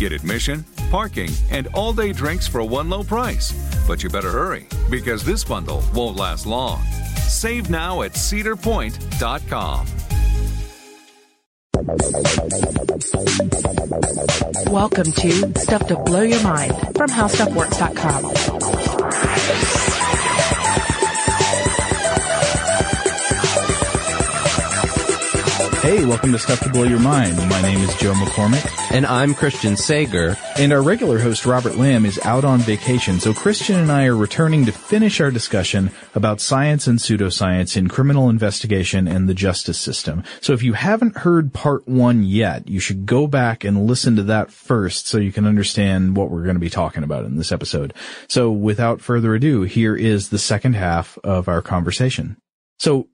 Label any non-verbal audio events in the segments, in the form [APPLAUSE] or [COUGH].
Get admission, parking, and all day drinks for one low price. But you better hurry because this bundle won't last long. Save now at cedarpoint.com. Welcome to Stuff to Blow Your Mind from HowStuffWorks.com. Hey, welcome to Stuff to Blow Your Mind. My name is Joe McCormick. And I'm Christian Sager. And our regular host, Robert Lamb, is out on vacation, so Christian and I are returning to finish our discussion about science and pseudoscience in criminal investigation and the justice system. So if you haven't heard part one yet, you should go back and listen to that first so you can understand what we're going to be talking about in this episode. So without further ado, here is the second half of our conversation. So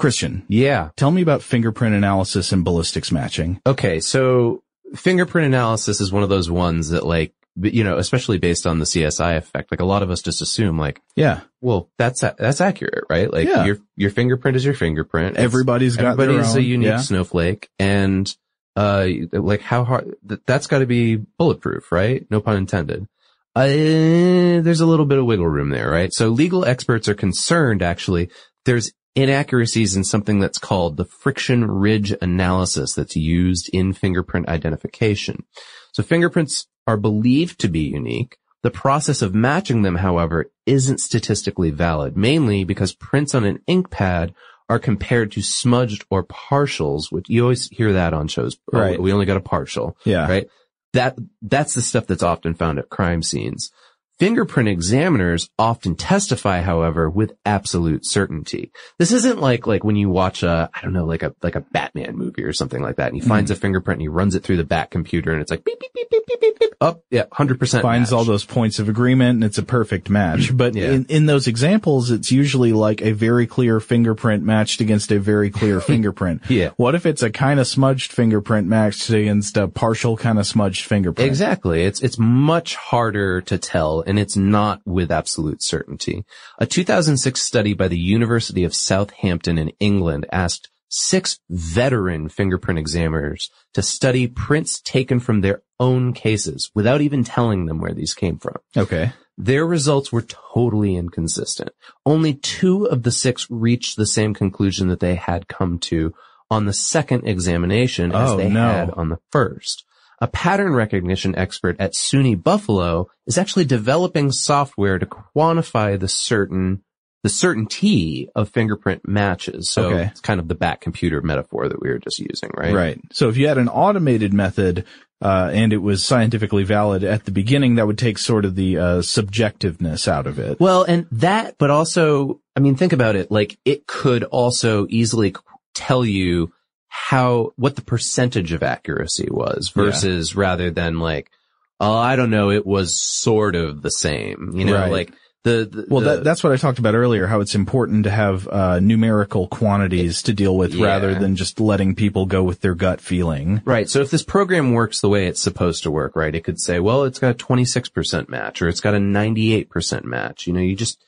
Christian. Yeah. Tell me about fingerprint analysis and ballistics matching. Okay. So fingerprint analysis is one of those ones that like, you know, especially based on the CSI effect, like a lot of us just assume like, yeah, well, that's, that's accurate, right? Like Yeah. your, your fingerprint is your fingerprint. It's- Everybody's got their everybody's a unique yeah. snowflake and, uh, like how hard, th- that's gotta be bulletproof, right? No pun intended. Uh, there's a little bit of wiggle room there, right? So legal experts are concerned actually there's inaccuracies in something that's called the friction ridge analysis that's used in fingerprint identification. So fingerprints are believed to be unique. The process of matching them, however, isn't statistically valid, mainly because prints on an ink pad are compared to smudged or partials, which you always hear that on shows. Oh, Right. we only got a partial. Yeah. Right. That, that's the stuff that's often found at crime scenes. Fingerprint examiners often testify, however, with absolute certainty. This isn't like, like when you watch a, I don't know, like a, like a Batman movie or something like that and he mm-hmm. finds a fingerprint and he runs it through the bat computer and it's like beep, beep, beep, beep, beep, beep, beep. Oh, yeah, 100% finds match. all those points of agreement and it's a perfect match. [CLEARS THROAT] But Yeah. in, in those examples, it's usually like a very clear fingerprint matched against a very clear [LAUGHS] fingerprint. Yeah. What if it's a kind of smudged fingerprint matched against a partial kind of smudged fingerprint? Exactly. It's, it's much harder to tell and it's not with absolute certainty. A 2006 study by the University of Southampton in England asked six veteran fingerprint examiners to study prints taken from their own cases without even telling them where these came from. Okay. Their results were totally inconsistent. Only two of the six reached the same conclusion that they had come to on the second examination as Oh, they no. had on the first. A pattern recognition expert at SUNY Buffalo is actually developing software to quantify the certain the certainty of fingerprint matches. So Okay. it's kind of the back computer metaphor that we were just using, right? Right. So if you had an automated method uh, and it was scientifically valid at the beginning, that would take sort of the uh, subjectiveness out of it. Well, and that, but also, I mean, think about it. Like, it could also easily tell you how, what the percentage of accuracy was versus rather than like, oh, I don't know, it was sort of the same, you know, Right. like the, the Well, the- that, that's what I talked about earlier, how it's important to have uh, numerical quantities to deal with Yeah. rather than just letting people go with their gut feeling. Right. So if this program works the way it's supposed to work, right, it could say, well, it's got a 26% match or it's got a 98% match. You know, you just,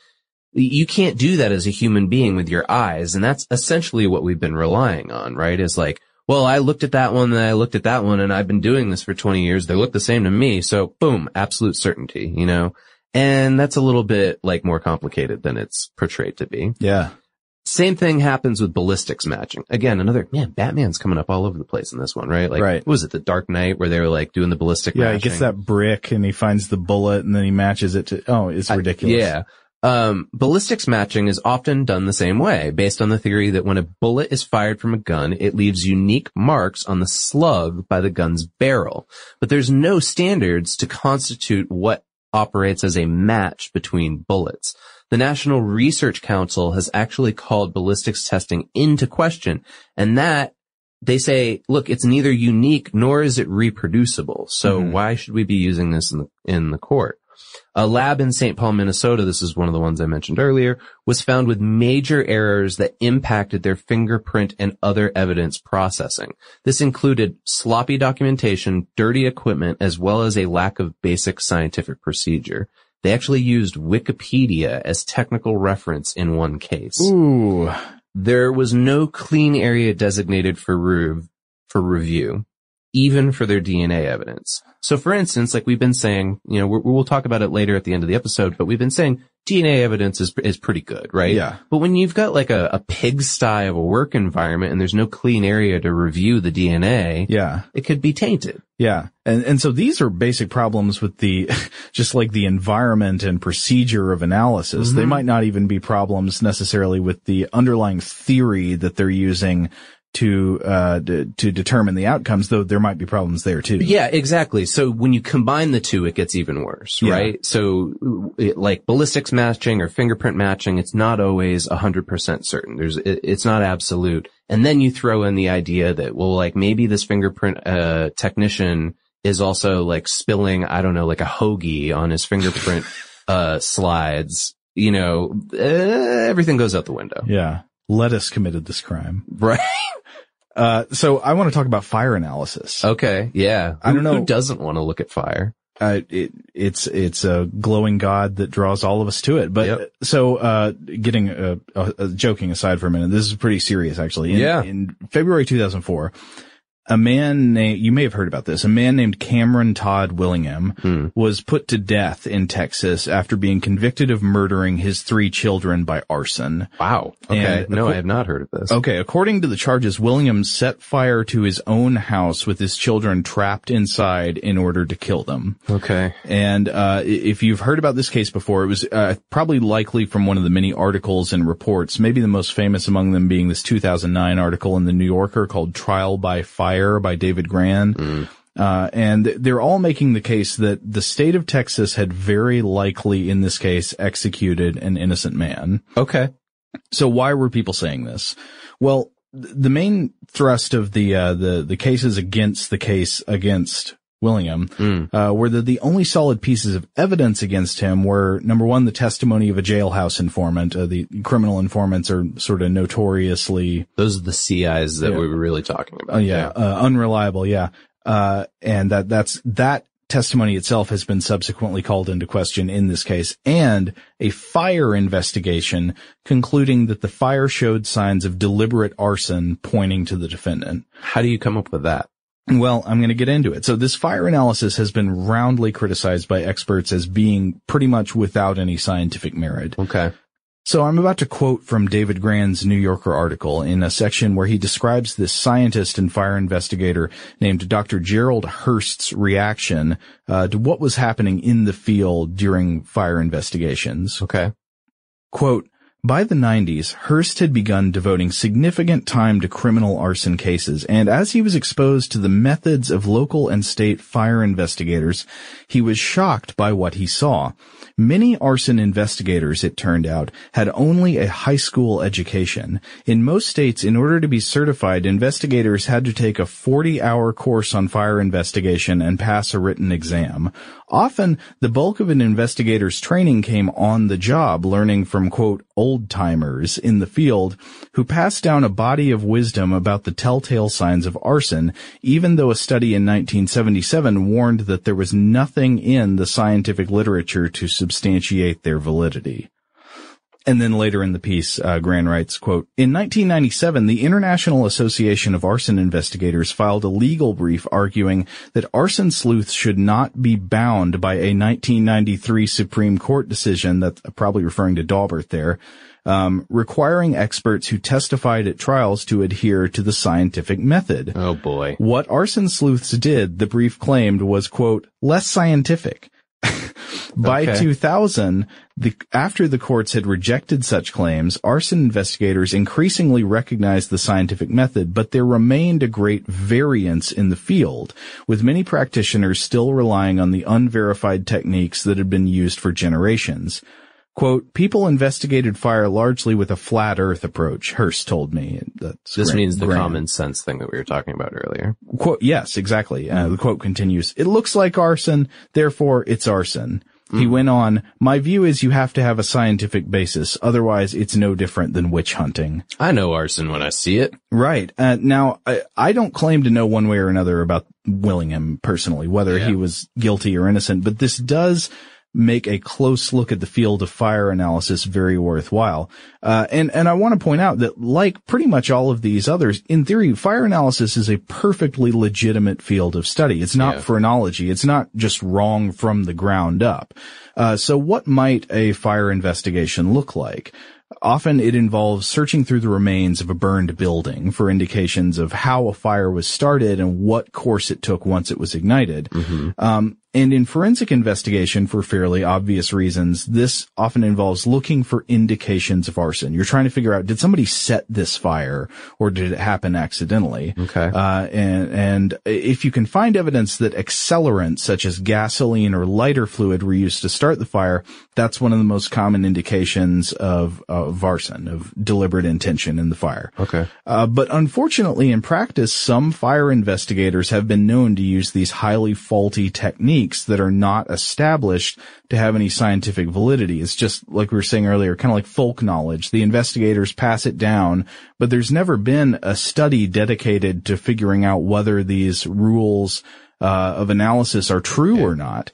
you can't do that as a human being with your eyes. And that's essentially what we've been relying on, right? Is like, well, I looked at that one and I looked at that one and I've been doing this for 20 years. They look the same to me. So boom, absolute certainty, you know? And that's a little bit like more complicated than it's portrayed to be. Yeah. Same thing happens with ballistics matching. Again, another, man, Batman's coming up all over the place in this one, right? Like, Right. what was it, The Dark Knight, where they were like doing the ballistic Yeah, he gets that brick and he finds the bullet and then he matches it to, oh, it's ridiculous. Yeah. Um, ballistics matching is often done the same way, based on the theory that when a bullet is fired from a gun, it leaves unique marks on the slug by the gun's barrel. But there's no standards to constitute what operates as a match between bullets. The National Research Council has actually called ballistics testing into question, and that they say, look, it's neither unique nor is it reproducible. So Mhm. why should we be using this in the, in the court? A lab in St. Paul, Minnesota, this is one of the ones I mentioned earlier, was found with major errors that impacted their fingerprint and other evidence processing. This included sloppy documentation, dirty equipment, as well as a lack of basic scientific procedure. They actually used Wikipedia as technical reference in one case. Ooh. There was no clean area designated for rev- for review, even for their DNA evidence. So for instance, like we've been saying, you know, we're, we'll talk about it later at the end of the episode, but we've been saying DNA evidence is, is pretty good, right? Yeah. But when you've got like a, a pigsty of a work environment and there's no clean area to review the DNA, Yeah. it could be tainted. Yeah. And, and so these are basic problems with the, [LAUGHS] just like the environment and procedure of analysis. They mm-hmm. might not even be problems necessarily with the underlying theory that they're using to, uh, d- to determine the outcomes, though there might be problems there too. Yeah, exactly. So when you combine the two, it gets even worse, Yeah. right? So it, like ballistics matching or fingerprint matching, it's not always a hundred percent certain. There's, it, it's not absolute. And then you throw in the idea that, well, like maybe this fingerprint, uh, technician is also like spilling, I don't know, like a hoagie on his fingerprint, [LAUGHS] uh, slides, you know, uh, everything goes out the window. Yeah. Lettuce committed this crime. Right. [LAUGHS] Uh, so I want to talk about fire analysis. Okay. Yeah. I don't know. Who doesn't want to look at fire? uh, it, it's it's a glowing god that draws all of us to it. But Yep. so, uh, getting uh, uh, uh, joking aside for a minute, this is pretty serious actually. In, Yeah. In February 2004, a man named you may have heard about this. A man named Cameron Todd Willingham Hmm. was put to death in Texas after being convicted of murdering his three children by arson. Wow. Okay. And no, acco- I have not heard of this. Okay, according to the charges, Williams set fire to his own house with his children trapped inside in order to kill them. Okay. And uh, if you've heard about this case before, it was uh, probably likely from one of the many articles and reports, maybe the most famous among them being this 2009 article in the New Yorker called Trial by Fire by David Grann. Uh, and they're all making the case that the state of Texas had very likely in this case executed an innocent man. Okay. So why were people saying this? Well, th- the main thrust of the uh, the the cases against the case against William Mm. uh, were that the only solid pieces of evidence against him were number one, the testimony of a jailhouse informant. Uh, the criminal informants are sort of notoriously, Those are the CIs that Yeah. we were really talking about. oh yeah, uh, unreliable. Yeah, uh, and that that's that testimony itself has been subsequently called into question in this case, and a fire investigation concluding that the fire showed signs of deliberate arson pointing to the defendant. How do you come up with that? Well, I'm going to get into it. So this fire analysis has been roundly criticized by experts as being pretty much without any scientific merit. Okay. So I'm about to quote from David Grann's New Yorker article in a section where he describes this scientist and fire investigator named Dr. Gerald Hurst's reaction uh, to what was happening in the field during fire investigations. Okay. Quote, By the 90s, Hurst had begun devoting significant time to criminal arson cases, and as he was exposed to the methods of local and state fire investigators, he was shocked by what he saw. Many arson investigators, it turned out, had only a high school education. In most states, in order to be certified, investigators had to take a 40-hour course on fire investigation and pass a written exam. Often, the bulk of an investigator's training came on the job, learning from, quote, old timers in the field who passed down a body of wisdom about the telltale signs of arson, even though a study in 1977 warned that there was nothing in the scientific literature to substantiate their validity. And then later in the piece, uh, Grann writes, quote, In 1997, the International Association of Arson Investigators filed a legal brief arguing that arson sleuths should not be bound by a 1993 Supreme Court decision, that's probably referring to Daubert there, um, requiring experts who testified at trials to adhere to the scientific method. Oh boy. What arson sleuths did, the brief claimed, was, quote, less scientific. By Okay. 2000, the, after the courts had rejected such claims, arson investigators increasingly recognized the scientific method, but there remained a great variance in the field, with many practitioners still relying on the unverified techniques that had been used for generations. Quote, people investigated fire largely with a flat earth approach, Hurst told me. That's This Gra- means the Graham. common sense thing that we were talking about earlier. Quote, yes, exactly. Uh, the quote continues, it looks like arson, therefore it's arson. He went on, my view is you have to have a scientific basis, otherwise it's no different than witch hunting. I know arson when I see it. Right. Uh, now, I, I don't claim to know one way or another about Willingham personally, whether he was guilty or innocent, but this does make a close look at the field of fire analysis very worthwhile. Uh, and, and I want to point out that like pretty much all of these others, in theory, fire analysis is a perfectly legitimate field of study. It's not Yeah. phrenology. It's not just wrong from the ground up. Uh, so what might a fire investigation look like? Often it involves searching through the remains of a burned building for indications of how a fire was started and what course it took once it was ignited. Um, and in forensic investigation, for fairly obvious reasons, this often involves looking for indications of arson. You're trying to figure out, did somebody set this fire or did it happen accidentally? Okay. Uh, and, and if you can find evidence that accelerants such as gasoline or lighter fluid were used to start the fire, that's one of the most common indications of, of arson, of deliberate intention in the fire. Okay. Uh, but unfortunately, in practice, some fire investigators have been known to use these highly faulty techniques that are not established to have any scientific validity. It's just like we were saying earlier, kind of like folk knowledge. The investigators pass it down, but there's never been a study dedicated to figuring out whether these rules uh, of analysis are true or not.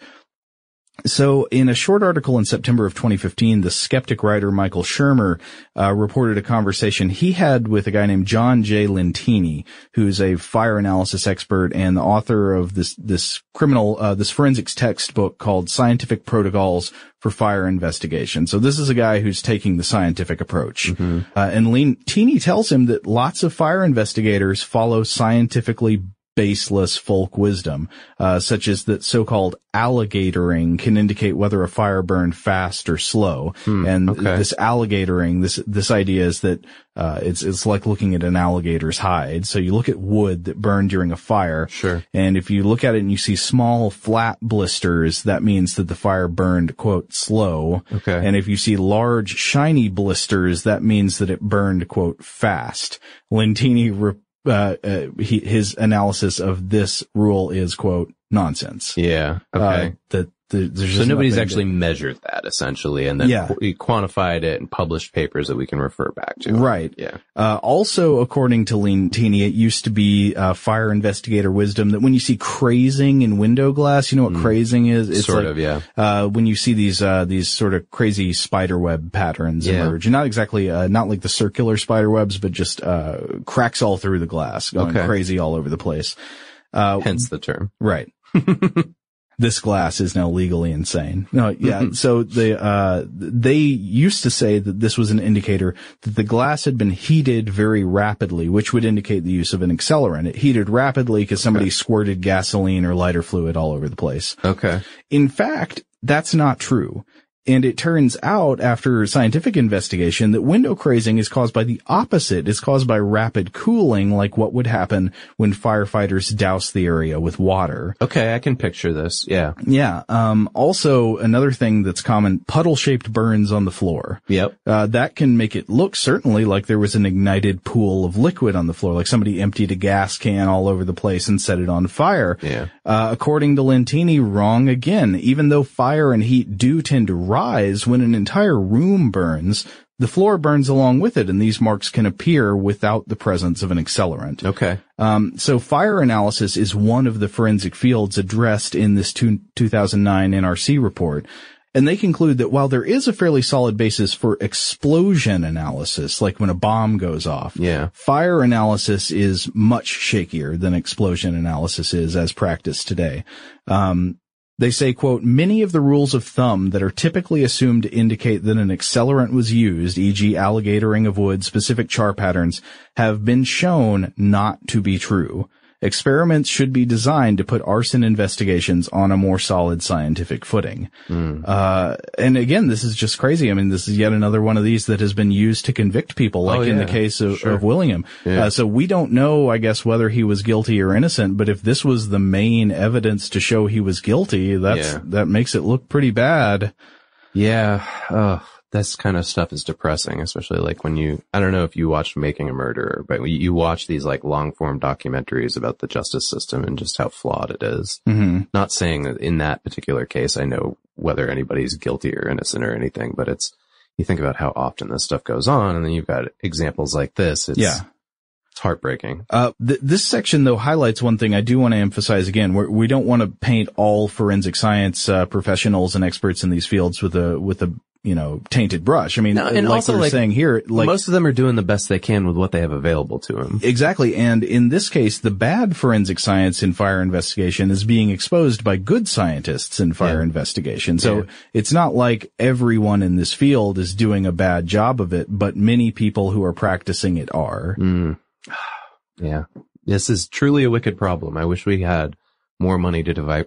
So in a short article in September of 2015, the skeptic writer Michael Shermer uh, reported a conversation he had with a guy named John J. Lentini, who's a fire analysis expert and the author of this this criminal uh, this forensics textbook called Scientific Protocols for Fire Investigation. So this is a guy who's taking the scientific approach. Uh, and Lentini tells him that lots of fire investigators follow scientifically baseless folk wisdom, uh, such as that so-called alligatoring can indicate whether a fire burned fast or slow. and okay. this alligatoring, this, this idea is that, uh, it's, it's like looking at an alligator's hide. So you look at wood that burned during a fire. Sure. And if you look at it and you see small flat blisters, that means that the fire burned, quote, slow. Okay. And if you see large shiny blisters, that means that it burned, quote, fast. Lentini, re- uh, uh, he, his analysis of this rule is, quote, nonsense. Yeah. Uh, Okay. that the, there's so just nobody's actually that- measured that essentially and then Yeah. qu- quantified it and published papers that we can refer back to. Right. Yeah. Uh, also, according to Lentini, it used to be uh, fire investigator wisdom that when you see crazing in window glass, you know what crazing is? It's Mm. Sort like, of, yeah. Uh, when you see these uh, these sort of crazy spider web patterns Yeah. emerge, and not exactly uh, not like the circular spider webs, but just uh, cracks all through the glass, going Okay. crazy all over the place. Uh, Hence the term. Right. [LAUGHS] this glass is now legally insane. No, yeah. so they, uh, they used to say that this was an indicator that the glass had been heated very rapidly, which would indicate the use of an accelerant. It heated rapidly because somebody squirted gasoline or lighter fluid all over the place. Okay. In fact, that's not true. And it turns out after scientific investigation that window crazing is caused by the opposite. It's caused by rapid cooling, like what would happen when firefighters douse the area with water. Okay, I can picture this. Yeah. Yeah. Um, also another thing that's common, puddle shaped burns on the floor. Yep. Uh, that can make it look certainly like there was an ignited pool of liquid on the floor, like somebody emptied a gas can all over the place and set it on fire. Yeah. Uh, according to Lentini, wrong again. Even though fire and heat do tend to rise when an entire room burns, the floor burns along with it, and these marks can appear without the presence of an accelerant. Okay. Um, so fire analysis is one of the forensic fields addressed in this two, 2009 NRC report. And they conclude that while there is a fairly solid basis for explosion analysis, like when a bomb goes off, Yeah. fire analysis is much shakier than explosion analysis is as practiced today. Um, they say, quote, many of the rules of thumb that are typically assumed to indicate that an accelerant was used, e.g. alligatoring of wood, specific char patterns, have been shown not to be true. Experiments should be designed to put arson investigations on a more solid scientific footing. Uh, and again, this is just crazy. I mean, this is yet another one of these that has been used to convict people, like Oh, in the case of, Sure. of William. Yeah. Uh, so we don't know, I guess, whether he was guilty or innocent, but if this was the main evidence to show he was guilty, that's, Yeah. that makes it look pretty bad. Yeah. This kind of stuff is depressing, especially like when you, I don't know if you watched Making a Murderer, but you, you watch these like long form documentaries about the justice system and just how flawed it is. hmm Not saying that in that particular case, I know whether anybody's guilty or innocent or anything, but it's, you think about how often this stuff goes on and then you've got examples like this. It's, Yeah. it's heartbreaking. Uh, th- this section though highlights one thing I do want to emphasize again. We're, we don't want to paint all forensic science uh, professionals and experts in these fields with a with a you know tainted brush. I mean, No, and like also, like, saying here, like Most of them are doing the best they can with what they have available to them. Exactly. And in this case, the bad forensic science in fire investigation is being exposed by good scientists in fire Yeah. investigation. So Yeah. it's not like everyone in this field is doing a bad job of it, but many people who are practicing it are. Mm. [SIGHS] Yeah. This is truly a wicked problem. I wish we had more money to divide,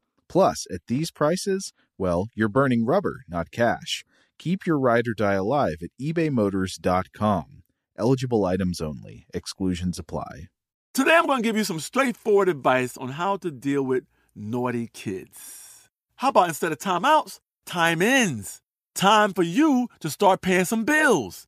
Plus, at these prices, well, you're burning rubber, not cash. Keep your ride or die alive at ebaymotors.com. Eligible items only, exclusions apply. Today I'm going to give you some straightforward advice on how to deal with naughty kids. How about instead of timeouts, time ins? time for you to start paying some bills.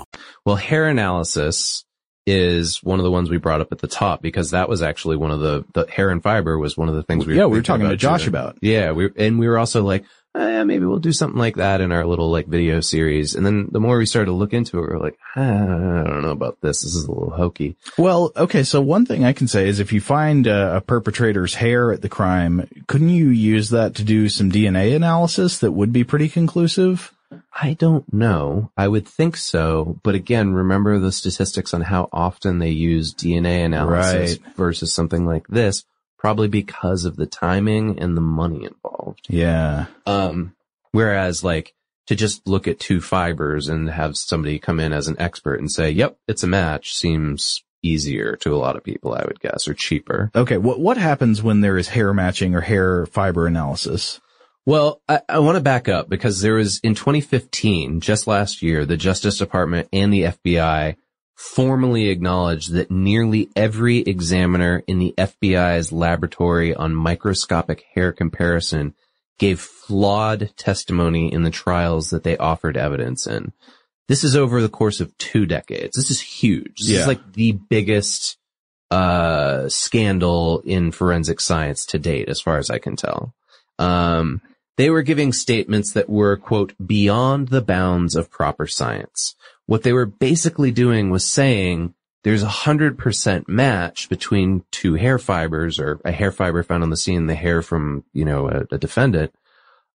Well, hair analysis is one of the ones we brought up at the top because that was actually one of the, the hair and fiber was one of the things we Yeah, we were talking to Josh about. Yeah, we and we were also like, eh, maybe we'll do something like that in our little like video series. And then the more we started to look into it, we are like, ah, I don't know about this. This is a little hokey. Well, okay. So one thing I can say is if you find a, a perpetrator's hair at the crime, couldn't you use that to do some DNA analysis that would be pretty conclusive? I don't know. I would think so. But again, remember the statistics on how often they use DNA analysis Right. versus something like this, probably because of the timing and the money involved. Yeah. Um, whereas like to just look at two fibers and have somebody come in as an expert and say, yep, it's a match seems easier to a lot of people, I would guess, or cheaper. Okay. What, what happens when there is hair matching or hair fiber analysis? Well, I, I want to back up because there was in 2015, just last year, the Justice Department and the FBI formally acknowledged that nearly every examiner in the FBI's laboratory on microscopic hair comparison gave flawed testimony in the trials that they offered evidence in. This is over the course of two decades. This is huge. This Yeah. is like the biggest uh scandal in forensic science to date as far as I can tell. Um they were giving statements that were quote beyond the bounds of proper science. What they were basically doing was saying there's a hundred percent match between two hair fibers or a hair fiber found on the scene, the hair from, you know, a, a defendant,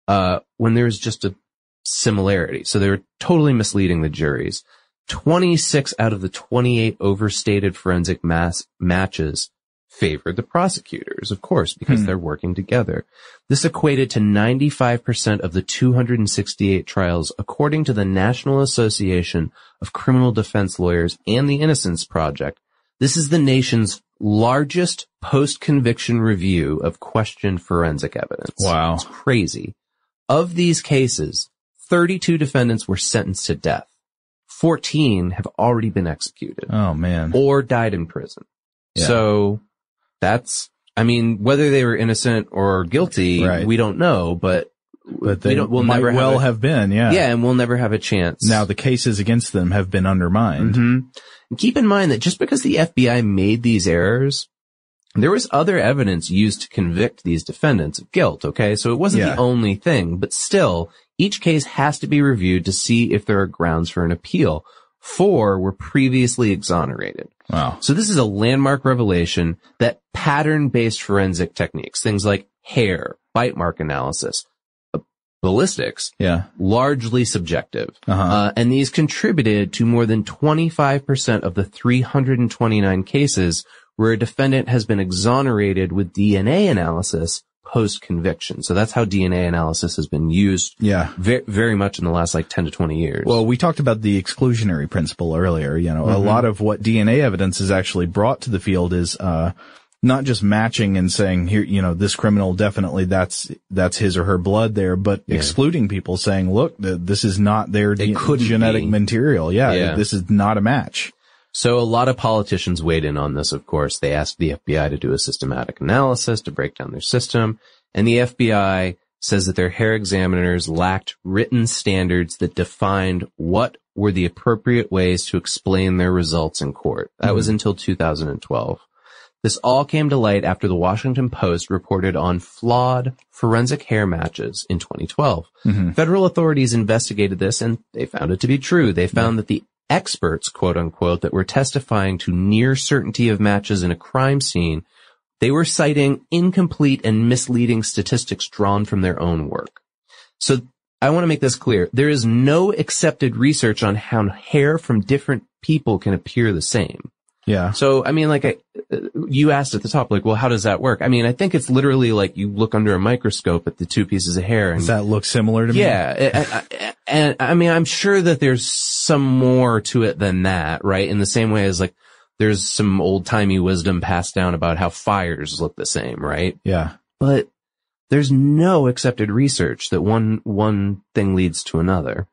uh, when there's just a similarity. So they were totally misleading the juries. 26 out of the 28 overstated forensic mass matches favored the prosecutors, of course, because Hmm. they're working together. This equated to 95% of the 268 trials, according to the National Association of Criminal Defense Lawyers and the Innocence Project. This is the nation's largest post-conviction review of questioned forensic evidence. Wow. It's crazy. Of these cases, 32 defendants were sentenced to death. 14 have already been executed Oh man. or died in prison. Yeah. So that's, I mean, whether they were innocent or guilty, Right. we don't know, but, But they we don't, we'll might never well have, a- have been. Yeah. yeah, and we'll never have a chance. Now the cases against them have been undermined. Mhm. Keep in mind that just because the FBI made these errors, there was other evidence used to convict these defendants of guilt, okay? So it wasn't Yeah. the only thing, but still, each case has to be reviewed to see if there are grounds for an appeal. Four were previously exonerated. Wow. So this is a landmark revelation that pattern-based forensic techniques, things like hair, bite mark analysis, uh, ballistics, Yeah. largely subjective. Uh-huh. Uh, and these contributed to more than 25% of the 329 cases where a defendant has been exonerated with DNA analysis post conviction. So that's how DNA analysis has been used Yeah. very, very much in the last like 10 to 20 years. Well, we talked about the exclusionary principle earlier. You know, a Mhm. lot of what DNA evidence is actually brought to the field is, uh, not just matching and saying here, you know, this criminal definitely that's, that's his or her blood there, but Yeah. excluding people saying, look, this is not their D- couldn't genetic be. material. Yeah, Yeah. This is not a match. So a lot of politicians weighed in on this, of course. They asked the FBI to do a systematic analysis to break down their system. And the FBI says that their hair examiners lacked written standards that defined what were the appropriate ways to explain their results in court. That was mm-hmm. until 2012. This all came to light after the Washington Post reported on flawed forensic hair matches in 2012. Mm-hmm. Federal authorities investigated this and they found it to be true. They found that the experts, quote unquote, that were testifying to near certainty of matches in a crime scene They were citing incomplete and misleading statistics drawn from their own work. So I want to make this clear. There is no accepted research on how hair from different people can appear the same. Yeah. So, I mean, like, I, you asked at the top, like, well, how does that work? I mean, I think it's literally like you look under a microscope at the two pieces of hair and Does that look similar to me? yeah, and I mean, I'm sure that there's some more to it than that, right? In the same way as like, there's some old timey wisdom passed down about how fires look the same, right? Yeah. But there's no accepted research that one, one thing leads to another.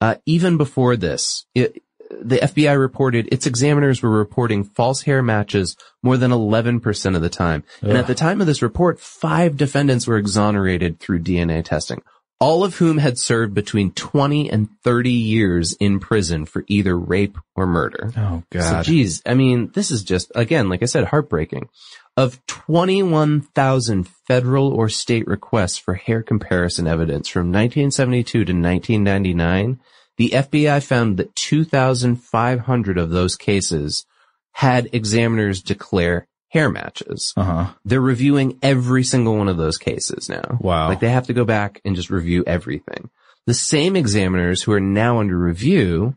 Uh, even before this, it, the FBI reported its examiners were reporting false hair matches more than 11% of the time. And at the time of this report, five defendants were exonerated through DNA testing, all of whom had served between 20 and 30 years in prison for either rape or murder. Oh So God. geez, I mean, this is just, again, like I said, heartbreaking. Of 21,000 federal or state requests for hair comparison evidence from 1972 to 1999, the FBI found that 2,500 of those cases had examiners declare hair matches. Uh huh. They're reviewing every single one of those cases now. Wow. Like they have to go back and just review everything. The same examiners who are now under review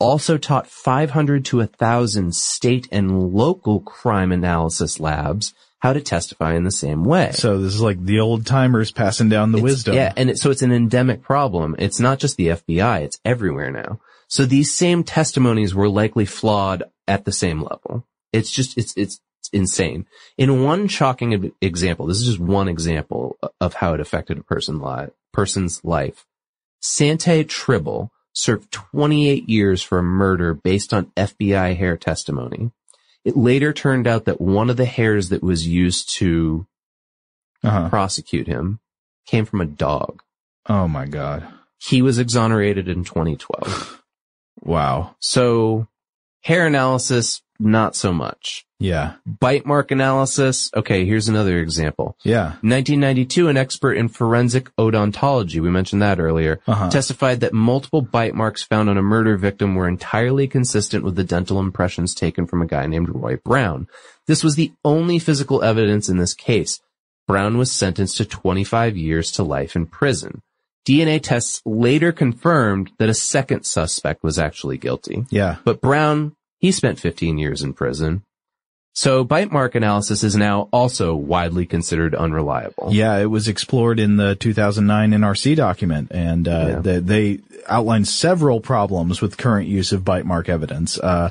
also taught 500 to 1,000 state and local crime analysis labs how to testify in the same way. So this is like the old timers passing down the It's- wisdom. Yeah, and it, so it's an endemic problem. It's not just the FBI, it's everywhere now. So these same testimonies were likely flawed at the same level. It's just, it's, it's insane. In one shocking example, this is just one example of how it affected a person li- person's life. Santae Tribble served 28 years for a murder based on FBI hair testimony. It later turned out that one of the hairs that was used to Uh-huh. prosecute him came from a dog. Oh my God. He was exonerated in 2012. Wow. So hair analysis, not so much. Yeah. Bite mark analysis. Okay, here's another example. Yeah. 1992, an expert in forensic odontology, we mentioned that earlier, Uh-huh. testified that multiple bite marks found on a murder victim were entirely consistent with the dental impressions taken from a guy named Roy Brown. This was the only physical evidence in this case. Brown was sentenced to 25 years to life in prison. DNA tests later confirmed that a second suspect was actually guilty. Yeah. But Brown, he spent 15 years in prison. So bite mark analysis is now also widely considered unreliable. Yeah, it was explored in the 2009 NRC document, and uh, Yeah. they, they outlined several problems with current use of bite mark evidence. Uh,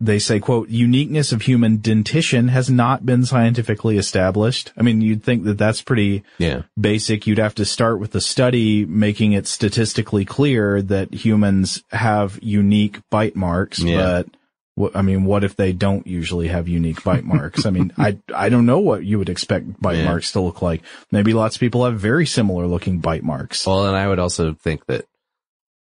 they say, "quote Uniqueness of human dentition has not been scientifically established." I mean, you'd think that that's pretty Yeah. basic. You'd have to start with a study making it statistically clear that humans have unique bite marks, Yeah. but. I mean, what if they don't usually have unique bite marks? I mean, [LAUGHS] I, I don't know what you would expect bite Yeah. marks to look like. Maybe lots of people have very similar looking bite marks. Well, and I would also think that,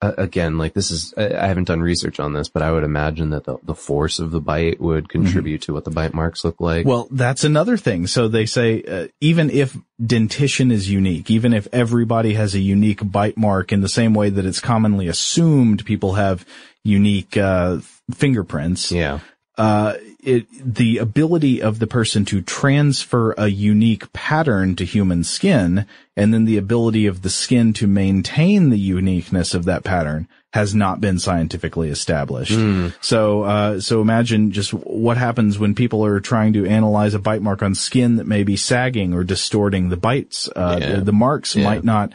uh, again, like this is, I, I haven't done research on this, but I would imagine that the, the force of the bite would contribute to what the bite marks look like. Mm-hmm. Well, that's another thing. So they say, uh, even if dentition is unique, even if everybody has a unique bite mark in the same way that it's commonly assumed people have unique, uh, fingerprints. Yeah. Uh, it, the ability of the person to transfer a unique pattern to human skin and then the ability of the skin to maintain the uniqueness of that pattern has not been scientifically established. Hmm. So, uh, so imagine just what happens when people are trying to analyze a bite mark on skin that may be sagging or distorting the bites. Uh, Yeah. the, the marks Yeah. might not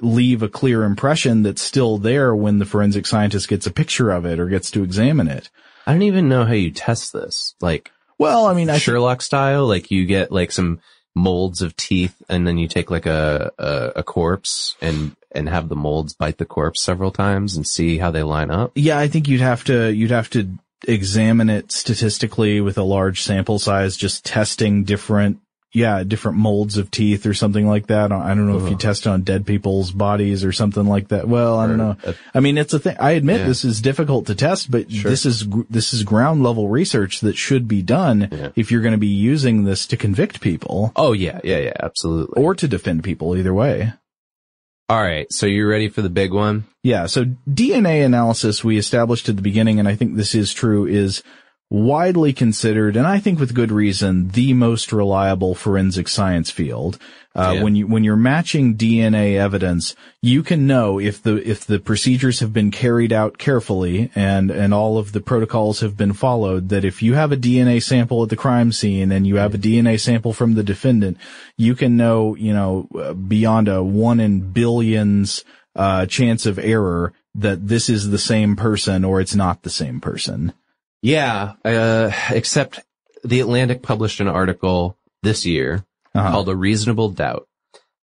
leave a clear impression that's still there when the forensic scientist gets a picture of it or gets to examine it. I don't even know how you test this. Like, Well, I mean, I Sherlock style, like you get like some molds of teeth and then you take like a, a, a corpse and, and have the molds bite the corpse several times and see how they line up. Yeah, I think you'd have to, you'd have to examine it statistically with a large sample size, just testing different, yeah, different molds of teeth or something like that. I don't know if you uh-huh. test it on dead people's bodies or something like that. Well, I don't know. I mean, it's a thing. I admit Yeah. this is difficult to test, but Sure. this is, this is ground level research that should be done Yeah. if you're going to be using this to convict people Oh yeah, yeah, yeah, absolutely. or to defend people either way. All right. So you're ready for the big one? Yeah. So DNA analysis we established at the beginning, and I think this is true, is widely considered, and I think with good reason, the most reliable forensic science field. Uh, Yeah. when you, when you're matching DNA evidence, you can know if the, if the procedures have been carried out carefully and, and all of the protocols have been followed, that if you have a DNA sample at the crime scene and you have a DNA sample from the defendant, you can know, you know, beyond a one in billions, uh, chance of error that this is the same person or it's not the same person. Yeah, uh, except the Atlantic published an article this year Uh-huh. called A Reasonable Doubt.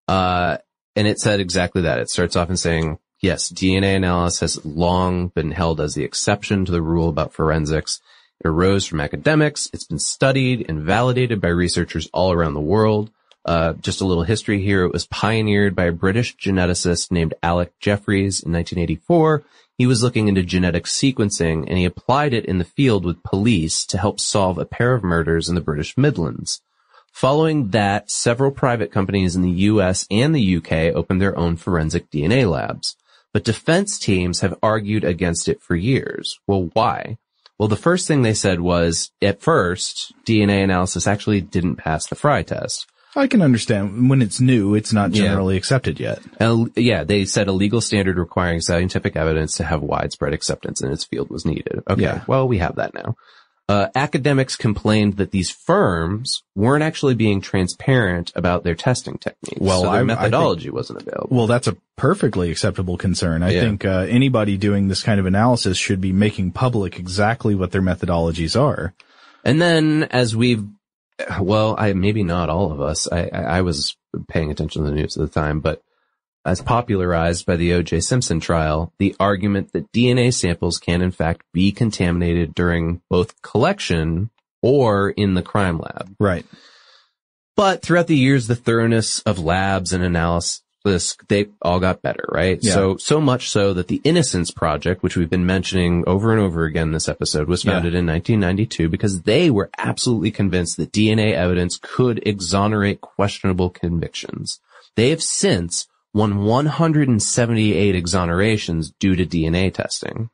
Uh, and it said exactly that. It starts off in saying, yes, DNA analysis has long been held as the exception to the rule about forensics. It arose from academics. It's been studied and validated by researchers all around the world. Uh, just a little history here. It was pioneered by a British geneticist named Alec Jeffreys in 1984. He was looking into genetic sequencing and he applied it in the field with police to help solve a pair of murders in the British Midlands. Following that, several private companies in the US and the UK opened their own forensic DNA labs. But defense teams have argued against it for years. Well, why? Well, the first thing they said was, at first, DNA analysis actually didn't pass the Frye test. I can understand when it's new, it's not Yeah. generally accepted yet. Uh, yeah, they said a legal standard requiring scientific evidence to have widespread acceptance in its field was needed. Okay, Yeah. well, we have that now. Uh, academics complained that these firms weren't actually being transparent about their testing techniques. Well, so their I- I think- methodology wasn't available. Well, that's a perfectly acceptable concern. I Yeah. think uh, anybody doing this kind of analysis should be making public exactly what their methodologies are. And then as we've, well, I, maybe not all of us, I, I, I was paying attention to the news at the time, but as popularized by the O.J. Simpson trial, the argument that DNA samples can in fact be contaminated during both collection or in the crime lab. Right. But throughout the years, the thoroughness of labs and analysis, they all got better, right? Yeah. So, so much so that the Innocence Project, which we've been mentioning over and over again this episode, was founded in 1992 because they were absolutely convinced that DNA evidence could exonerate questionable convictions. They have since won 178 exonerations due to DNA testing.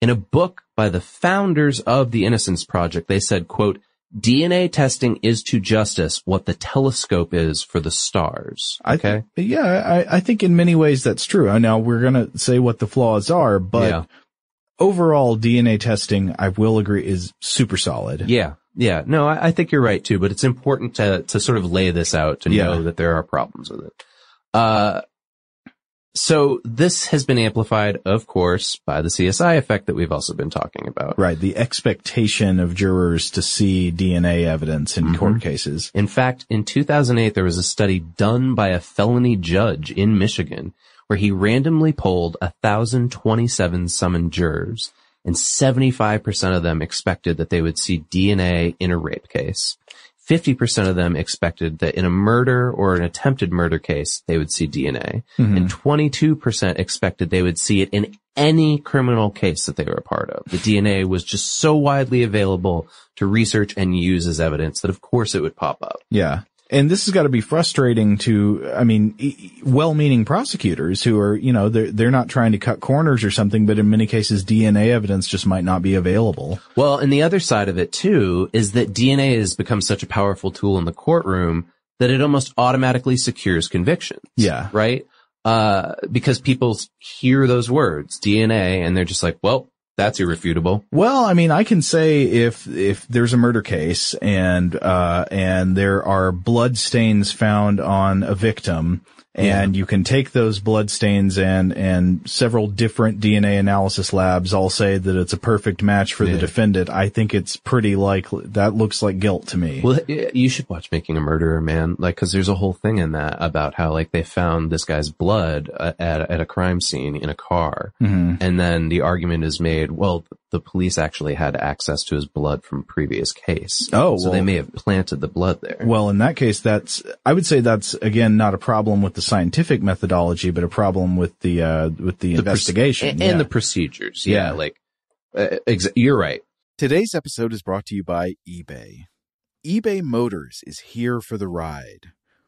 In a book by the founders of the Innocence Project, they said, quote, DNA testing is to justice what the telescope is for the stars. Okay. I, yeah, I, I think in many ways that's true. Uh, Now we're going to say what the flaws are, but Yeah. overall DNA testing, I will agree, is super solid. Yeah. Yeah. No, I, I think you're right too, but it's important to, to sort of lay this out to Yeah. know that there are problems with it. Uh, so this has been amplified, of course, by the CSI effect that we've also been talking about. Right. The expectation of jurors to see DNA evidence in mm-hmm. court cases. In fact, in 2008, there was a study done by a felony judge in Michigan where he randomly polled 1,027 summoned jurors and 75% of them expected that they would see DNA in a rape case. 50% of them expected that in a murder or an attempted murder case, they would see DNA. Mhm. And 22% expected they would see it in any criminal case that they were a part of. The DNA was just so widely available to research and use as evidence that of course it would pop up. Yeah. And this has got to be frustrating to, I mean, well-meaning prosecutors who are, you know, they're, they're not trying to cut corners or something, but in many cases DNA evidence just might not be available. Well, and the other side of it too is that DNA has become such a powerful tool in the courtroom that it almost automatically secures convictions. Yeah. Right? Uh, because people hear those words, DNA, and they're just like, well, that's irrefutable. Well, I mean, I can say if, if there's a murder case and, uh, and there are blood stains found on a victim and you can take those blood stains and, and several different DNA analysis labs all say that it's a perfect match for the defendant. I think it's pretty likely that looks like guilt to me. Well, you should watch Making a Murderer, man. Like, cause there's a whole thing in that about how like they found this guy's blood uh, at, at a crime scene in a car. Mhm. And then the argument is made, well, the police actually had access to his blood from previous case. Oh, so they may have planted the blood there. Well, in that case, that's, I would say that's again not a problem with the scientific methodology, but a problem with the, uh, with the, The proce- investigation. and, yeah. and the procedures. Yeah, Yeah. like uh, exa- you're right. Today's episode is brought to you by eBay. eBay Motors is here for the ride.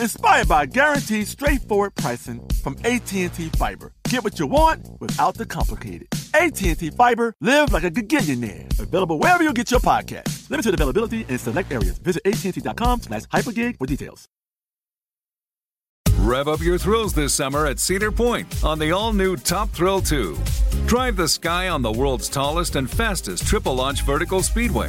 inspired by guaranteed straightforward pricing from AT&T Fiber. Get what you want without the complicated. AT&T Fiber, live like a gigillionaire. Available wherever you get your podcast. Limited availability in select areas. Visit AT&T.com slash hypergig for details. Rev up your thrills this summer at Cedar Point on the all new Top Thrill 2. Drive the sky on the world's tallest and fastest triple launch vertical speedway.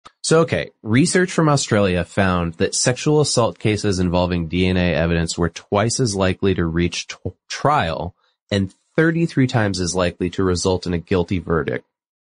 So, okay, research from Australia found that sexual assault cases involving DNA evidence were twice as likely to reach t- trial and 33 times as likely to result in a guilty verdict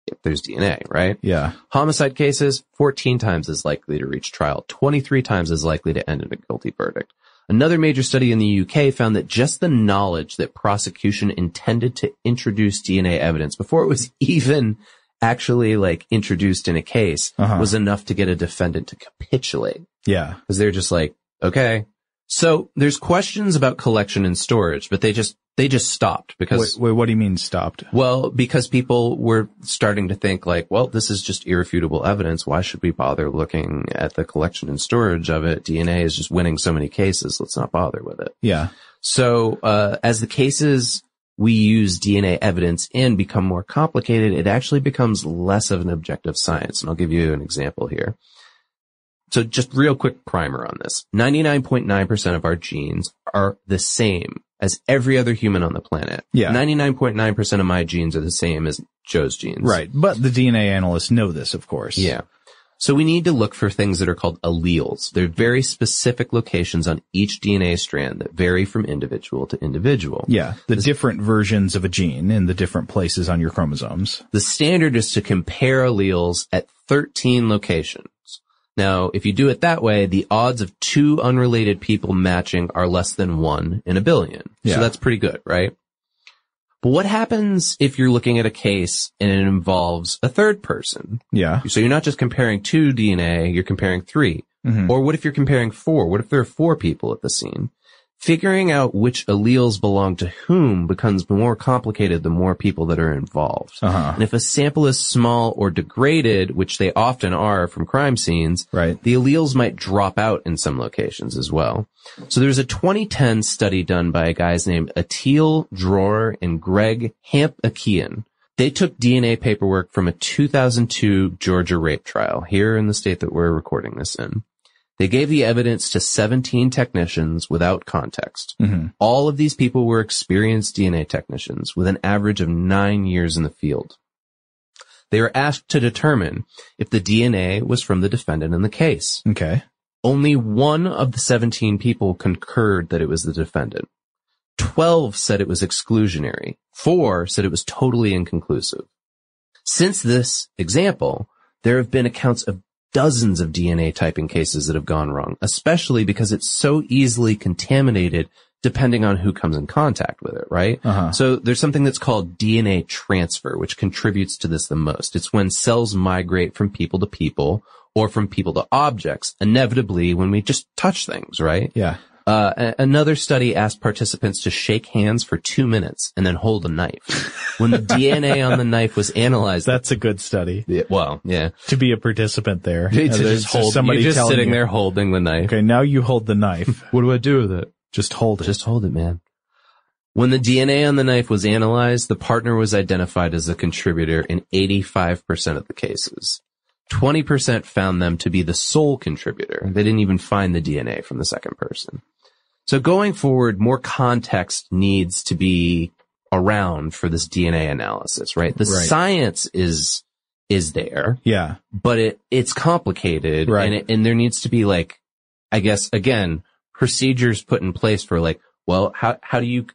if there's DNA, right? Yeah. Homicide cases, 14 times as likely to reach trial, 23 times as likely to end in a guilty verdict. Another major study in the UK found that just the knowledge that prosecution intended to introduce DNA evidence before it was [LAUGHS] even actually like introduced in a case Uh-huh. was enough to get a defendant to capitulate. Yeah. Cause they're just like, okay. So there's questions about collection and storage, but they just, they just stopped because, Wait, wait, what do you mean stopped? well, because people were starting to think like, well, this is just irrefutable evidence. Why should we bother looking at the collection and storage of it? DNA is just winning so many cases. Let's not bother with it. Yeah. So, uh, as the cases we use DNA evidence in become more complicated, it actually becomes less of an objective science. And I'll give you an example here. So just real quick primer on this. 99.9% of our genes are the same as every other human on the planet. Yeah. 99.9% of my genes are the same as Joe's genes. Right. But the DNA analysts know this, of course. Yeah. So we need to look for things that are called alleles. They're very specific locations on each DNA strand that vary from individual to individual. Yeah. The different versions of a gene in the different places on your chromosomes. The standard is to compare alleles at 13 locations. Now, if you do it that way, the odds of two unrelated people matching are less than one in a billion. Yeah. So that's pretty good, right? But what happens if you're looking at a case and it involves a third person? Yeah. So you're not just comparing two DNA, you're comparing 3 Mhm. Or what if you're comparing four? What if there are four people at the scene? Figuring out which alleles belong to whom becomes more complicated the more people that are involved. Uh-huh. And if a sample is small or degraded, which they often are from crime scenes, Right. the alleles might drop out in some locations as well. So there's a 2010 study done by a guys named Itiel Dror and Greg Hampikian. They took DNA paperwork from a 2002 Georgia rape trial here in the state that we're recording this in. They gave the evidence to 17 technicians without context. Mhm. All of these people were experienced DNA technicians with an average of nine years in the field. They were asked to determine if the DNA was from the defendant in the case. Okay. Only one of the 17 people concurred that it was the defendant. 12 said it was exclusionary. Four said it was totally inconclusive. Since this example, there have been accounts of dozens of DNA typing cases that have gone wrong, especially because it's so easily contaminated depending on who comes in contact with it, right? Uh-huh. So there's something that's called DNA transfer, which contributes to this the most. It's when cells migrate from people to people or from people to objects, inevitably when we just touch things, right? Yeah. Uh, another study asked participants to shake hands for two minutes and then hold a knife. When the [LAUGHS] DNA on the knife was analyzed, That's a good study. Yeah, well, yeah. To be a participant there. To Uh, there's just hold, somebody you're just sitting you, there holding the knife. Okay, now you hold the knife. [LAUGHS] What do I do with it? Just hold it. Just hold it, man. When the DNA on the knife was analyzed, the partner was identified as a contributor in 85% of the cases. 20% found them to be the sole contributor. They didn't even find the DNA from the second person. So going forward, more context needs to be around for this DNA analysis, right? The Right. science is, is there, Yeah. but it, it's complicated Right. and it, and there needs to be like, I guess again, procedures put in place for like, well, how, how do you,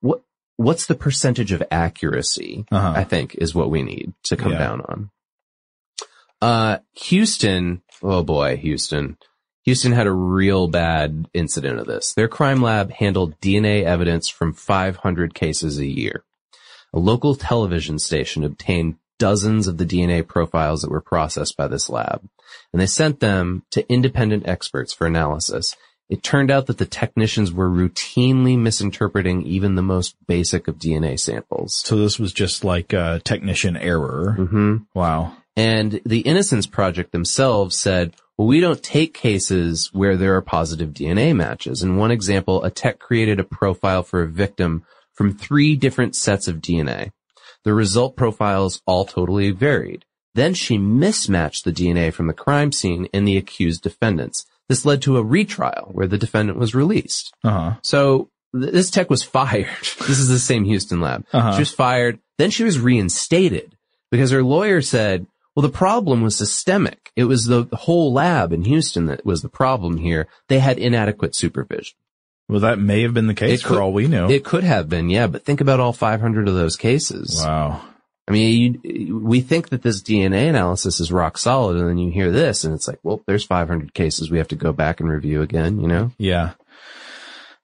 what, what's the percentage of accuracy? Uh-huh. I think is what we need to come Yeah. down on. Uh, Houston, oh boy, Houston. Houston had a real bad incident of this. Their crime lab handled DNA evidence from 500 cases a year. A local television station obtained dozens of the DNA profiles that were processed by this lab, and they sent them to independent experts for analysis. It turned out that the technicians were routinely misinterpreting even the most basic of DNA samples. So this was just like a technician error. Mm-hmm. Wow. And the Innocence Project themselves said, we don't take cases where there are positive DNA matches. In one example, a tech created a profile for a victim from three different sets of DNA. The result profiles all totally varied. Then she mismatched the DNA from the crime scene and the accused defendants. This led to a retrial where the defendant was released. Uh-huh. So th- this tech was fired. [LAUGHS] this is the same Houston lab. Uh-huh. She was fired. Then she was reinstated because her lawyer said, well, the problem was systemic. It was the whole lab in Houston that was the problem here. They had inadequate supervision. Well, that may have been the case for all we know. It could have been, yeah, but think about all 500 of those cases. wow. I mean, you, we think that this DNA analysis is rock solid and then you hear this and it's like, well, there's 500 cases we have to go back and review again, you know? Yeah.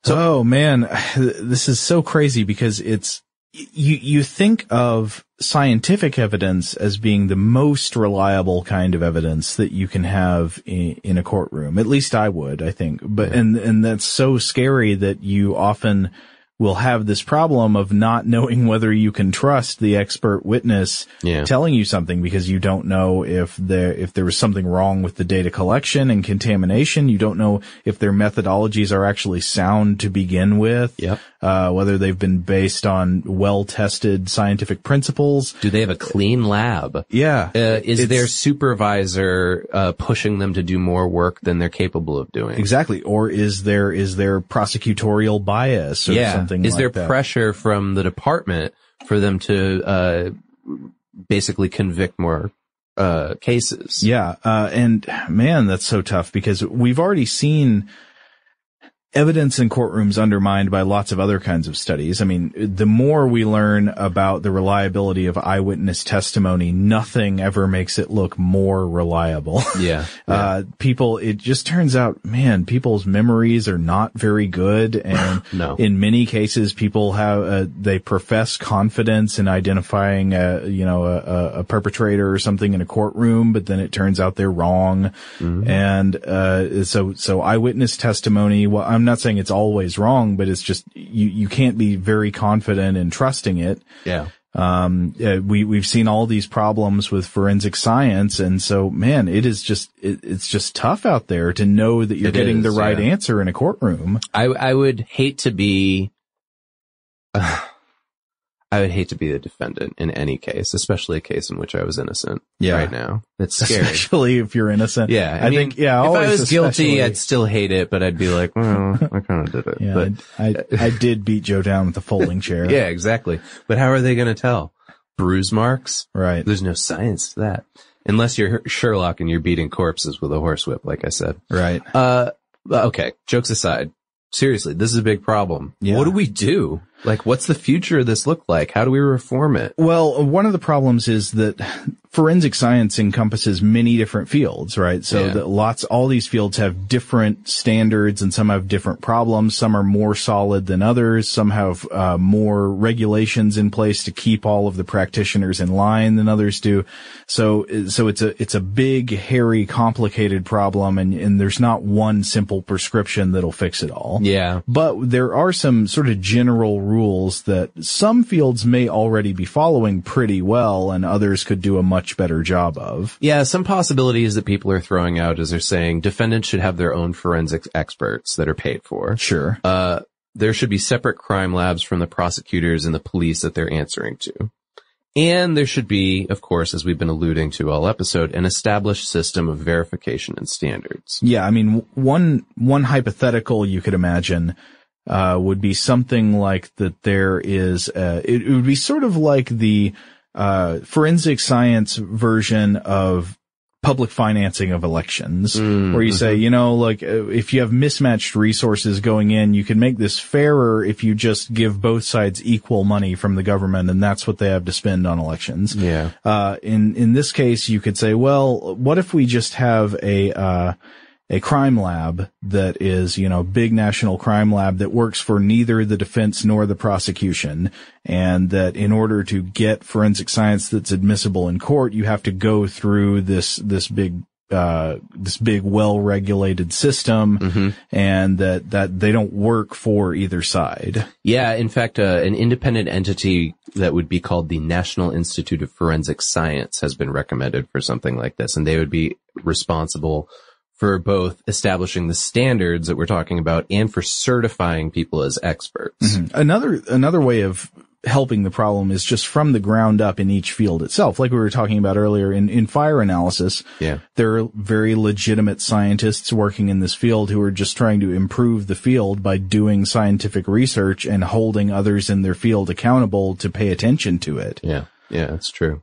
oh man, [SIGHS] this is so crazy because it's, you, you think of scientific evidence as being the most reliable kind of evidence that you can have in, in a courtroom. At least I would, I think. But, and, and that's so scary that you often will have this problem of not knowing [LAUGHS] whether you can trust the expert witness Yeah. telling you something because you don't know if there if there was something wrong with the data collection and contamination. You don't know if their methodologies are actually sound to begin with. Yep. Uh, whether they've been based on well tested scientific principles. Do they have a clean lab? Yeah. Uh, is their supervisor uh, pushing them to do more work than they're capable of doing? Exactly. Or is there is there prosecutorial bias or yeah. something Is like there that? pressure from the department for them to uh, basically convict more uh, cases? Yeah, uh, and man, that's so tough because we've already seen evidence in courtrooms undermined by lots of other kinds of studies. I mean, the more we learn about the reliability of eyewitness testimony, nothing ever makes it look more reliable. Yeah. [LAUGHS] Uh, people, it just turns out, man, people's memories are not very good. [LAUGHS] And No. in many cases, people have, uh, they profess confidence in identifying a, you know, a, a- perpetrator or something in a courtroom, but then it turns out they're wrong. And, uh, so, so eyewitness testimony, well, I'm not saying it's always wrong, but it's just, you, you can't be very confident in trusting it. Yeah. Um, uh, we, we've seen all these problems with forensic science. And so, man, it is just, it, it's just tough out there to know that you're It getting the right yeah. answer in a courtroom. I I would hate to be [SIGHS] I would hate to be the defendant in any case, especially a case in which I was innocent Yeah. right now. It's [LAUGHS] scary. Especially if you're innocent. Yeah, I, mean, think, yeah, If I was guilty, I'd still hate it, but I'd be like, well, I kind of did it. [LAUGHS] yeah, but I, I, I did beat Joe down with a folding chair. [LAUGHS] yeah, exactly. But how are they going to tell? bruise marks. Right. There's no science to that. Unless you're Sherlock and you're beating corpses with a horsewhip, like I said. Right. Uh, okay. Jokes aside. Seriously, this is a big problem. Yeah. What do we do? Like, what's the future of this look like? How do we reform it? Well, one of the problems is that forensic science encompasses many different fields, right? So Yeah. that lots, all these fields have different standards and some have different problems. Some are more solid than others. Some have uh, more regulations in place to keep all of the practitioners in line than others do. So, so it's a, it's a big, hairy, complicated problem and, and there's not one simple prescription that'll fix it all. Yeah. But there are some sort of general rules that some fields may already be following pretty well and others could do a much better job of. Yeah, some possibilities that people are throwing out is they're saying defendants should have their own forensics experts that are paid for. Sure. Uh, there should be separate crime labs from the prosecutors and the police that they're answering to. And there should be, of course, as we've been alluding to all episode, an established system of verification and standards. Yeah, I mean, one, one hypothetical you could imagine, uh, would be something like that there is, uh, it, it would be sort of like the, uh, forensic science version of public financing of elections, Mm, where you say, mhm. you know, like, uh, if you have mismatched resources going in, you can make this fairer if you just give both sides equal money from the government, and that's what they have to spend on elections. Yeah. Uh, in, in this case, you could say, well, what if we just have a, uh, a crime lab that is, you know, big national crime lab that works for neither the defense nor the prosecution. And that in order to get forensic science that's admissible in court, you have to go through this, this big, uh, this big well-regulated system and that, that they don't work for either side. Yeah, in fact, uh, an independent entity that would be called the National Institute of Forensic Science has been recommended for something like this, and they would be responsible for both establishing the standards that we're talking about and for certifying people as experts. Mhm. Another, another way of helping the problem is just from the ground up in each field itself. Like we were talking about earlier in, in fire analysis. Yeah. There are very legitimate scientists working in this field who are just trying to improve the field by doing scientific research and holding others in their field accountable to pay attention to it. Yeah. Yeah, that's true.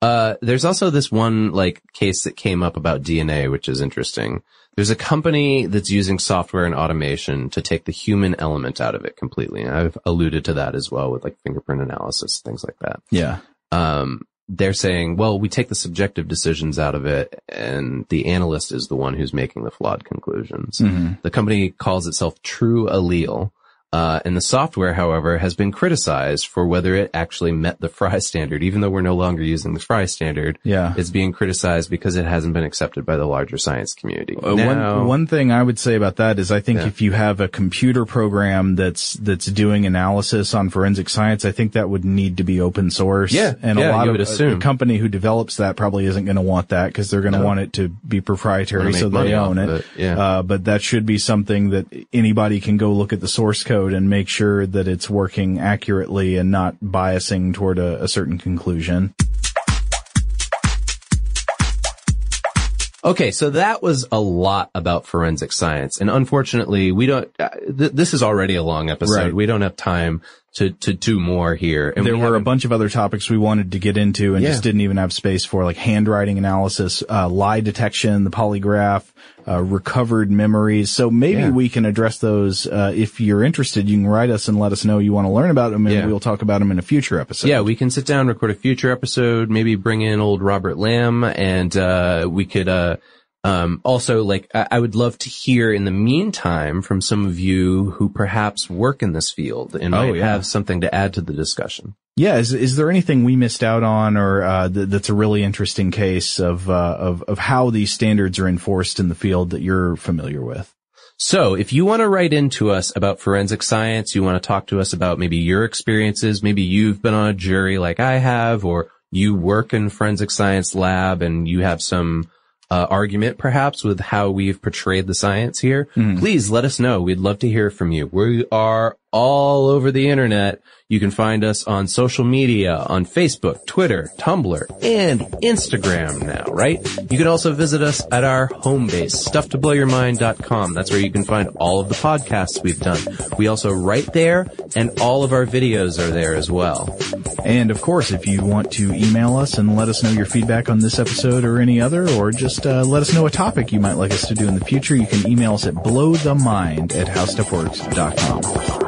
Uh, there's also this one like case that came up about DNA, which is interesting. There's a company that's using software and automation to take the human element out of it completely. And I've alluded to that as well with like fingerprint analysis, things like that. Yeah. Um, they're saying, well, we take the subjective decisions out of it and the analyst is the one who's making the flawed conclusions. Mhm. The company calls itself TrueAllele. Uh, and the software, however, has been criticized for whether it actually met the Frye [LAUGHS] standard, even though we're no longer using the Frye standard. Yeah. It's being criticized because it hasn't been accepted by the larger science community. Uh, Now- one, one thing I would say about that is I think Yeah. if you have a computer program that's, that's doing analysis on forensic science, I think that would need to be open source. Yeah, And yeah, a lot you of would a- assume. a company who develops that probably isn't going to want that because they're going to No. want it to be proprietary so they own it. it, yeah. Uh, but that should be something that anybody can go look at the source code and make sure that it's working accurately and not biasing toward a, a certain conclusion. Okay, so that was a lot about forensic science, and unfortunately, we don't. Uh, th- this is already a long episode. Right. We don't have time to to do more here. And there we were a bunch of other topics we wanted to get into and Yeah. just didn't even have space for, like handwriting analysis, uh, lie detection, the polygraph, uh, recovered memories. So maybe Yeah. we can address those. Uh, if you're interested, you can write us and let us know you want to learn about them, and Yeah. we'll talk about them in a future episode. Yeah, we can sit down, record a future episode, maybe bring in old Robert Lamb, and uh, we could uh, um, also like I-, I would love to hear in the meantime from some of you who perhaps work in this field and Oh, might yeah. have something to add to the discussion. Yeah, is is there anything we missed out on, or uh, th- that's a really interesting case of uh, of of how these standards are enforced in the field that you're familiar with? So if you want to write into us about forensic science, you want to talk to us about maybe your experiences, maybe you've been on a jury like I have, or you work in forensic science lab and you have some uh, argument perhaps with how we've portrayed the science here, please let us know. We'd love to hear from you. We are all over the internet. You can find us on social media, on Facebook, Twitter, Tumblr, and Instagram now, right? You can also visit us at our home base, stufftoblowyourmind.com. That's where you can find all of the podcasts we've done. We also write there, and all of our videos are there as well. And of course, if you want to email us and let us know your feedback on this episode or any other, or just uh, let us know a topic you might like us to do in the future, you can email us at blowthemind at howstuffworks.com.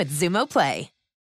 with Xumo Play.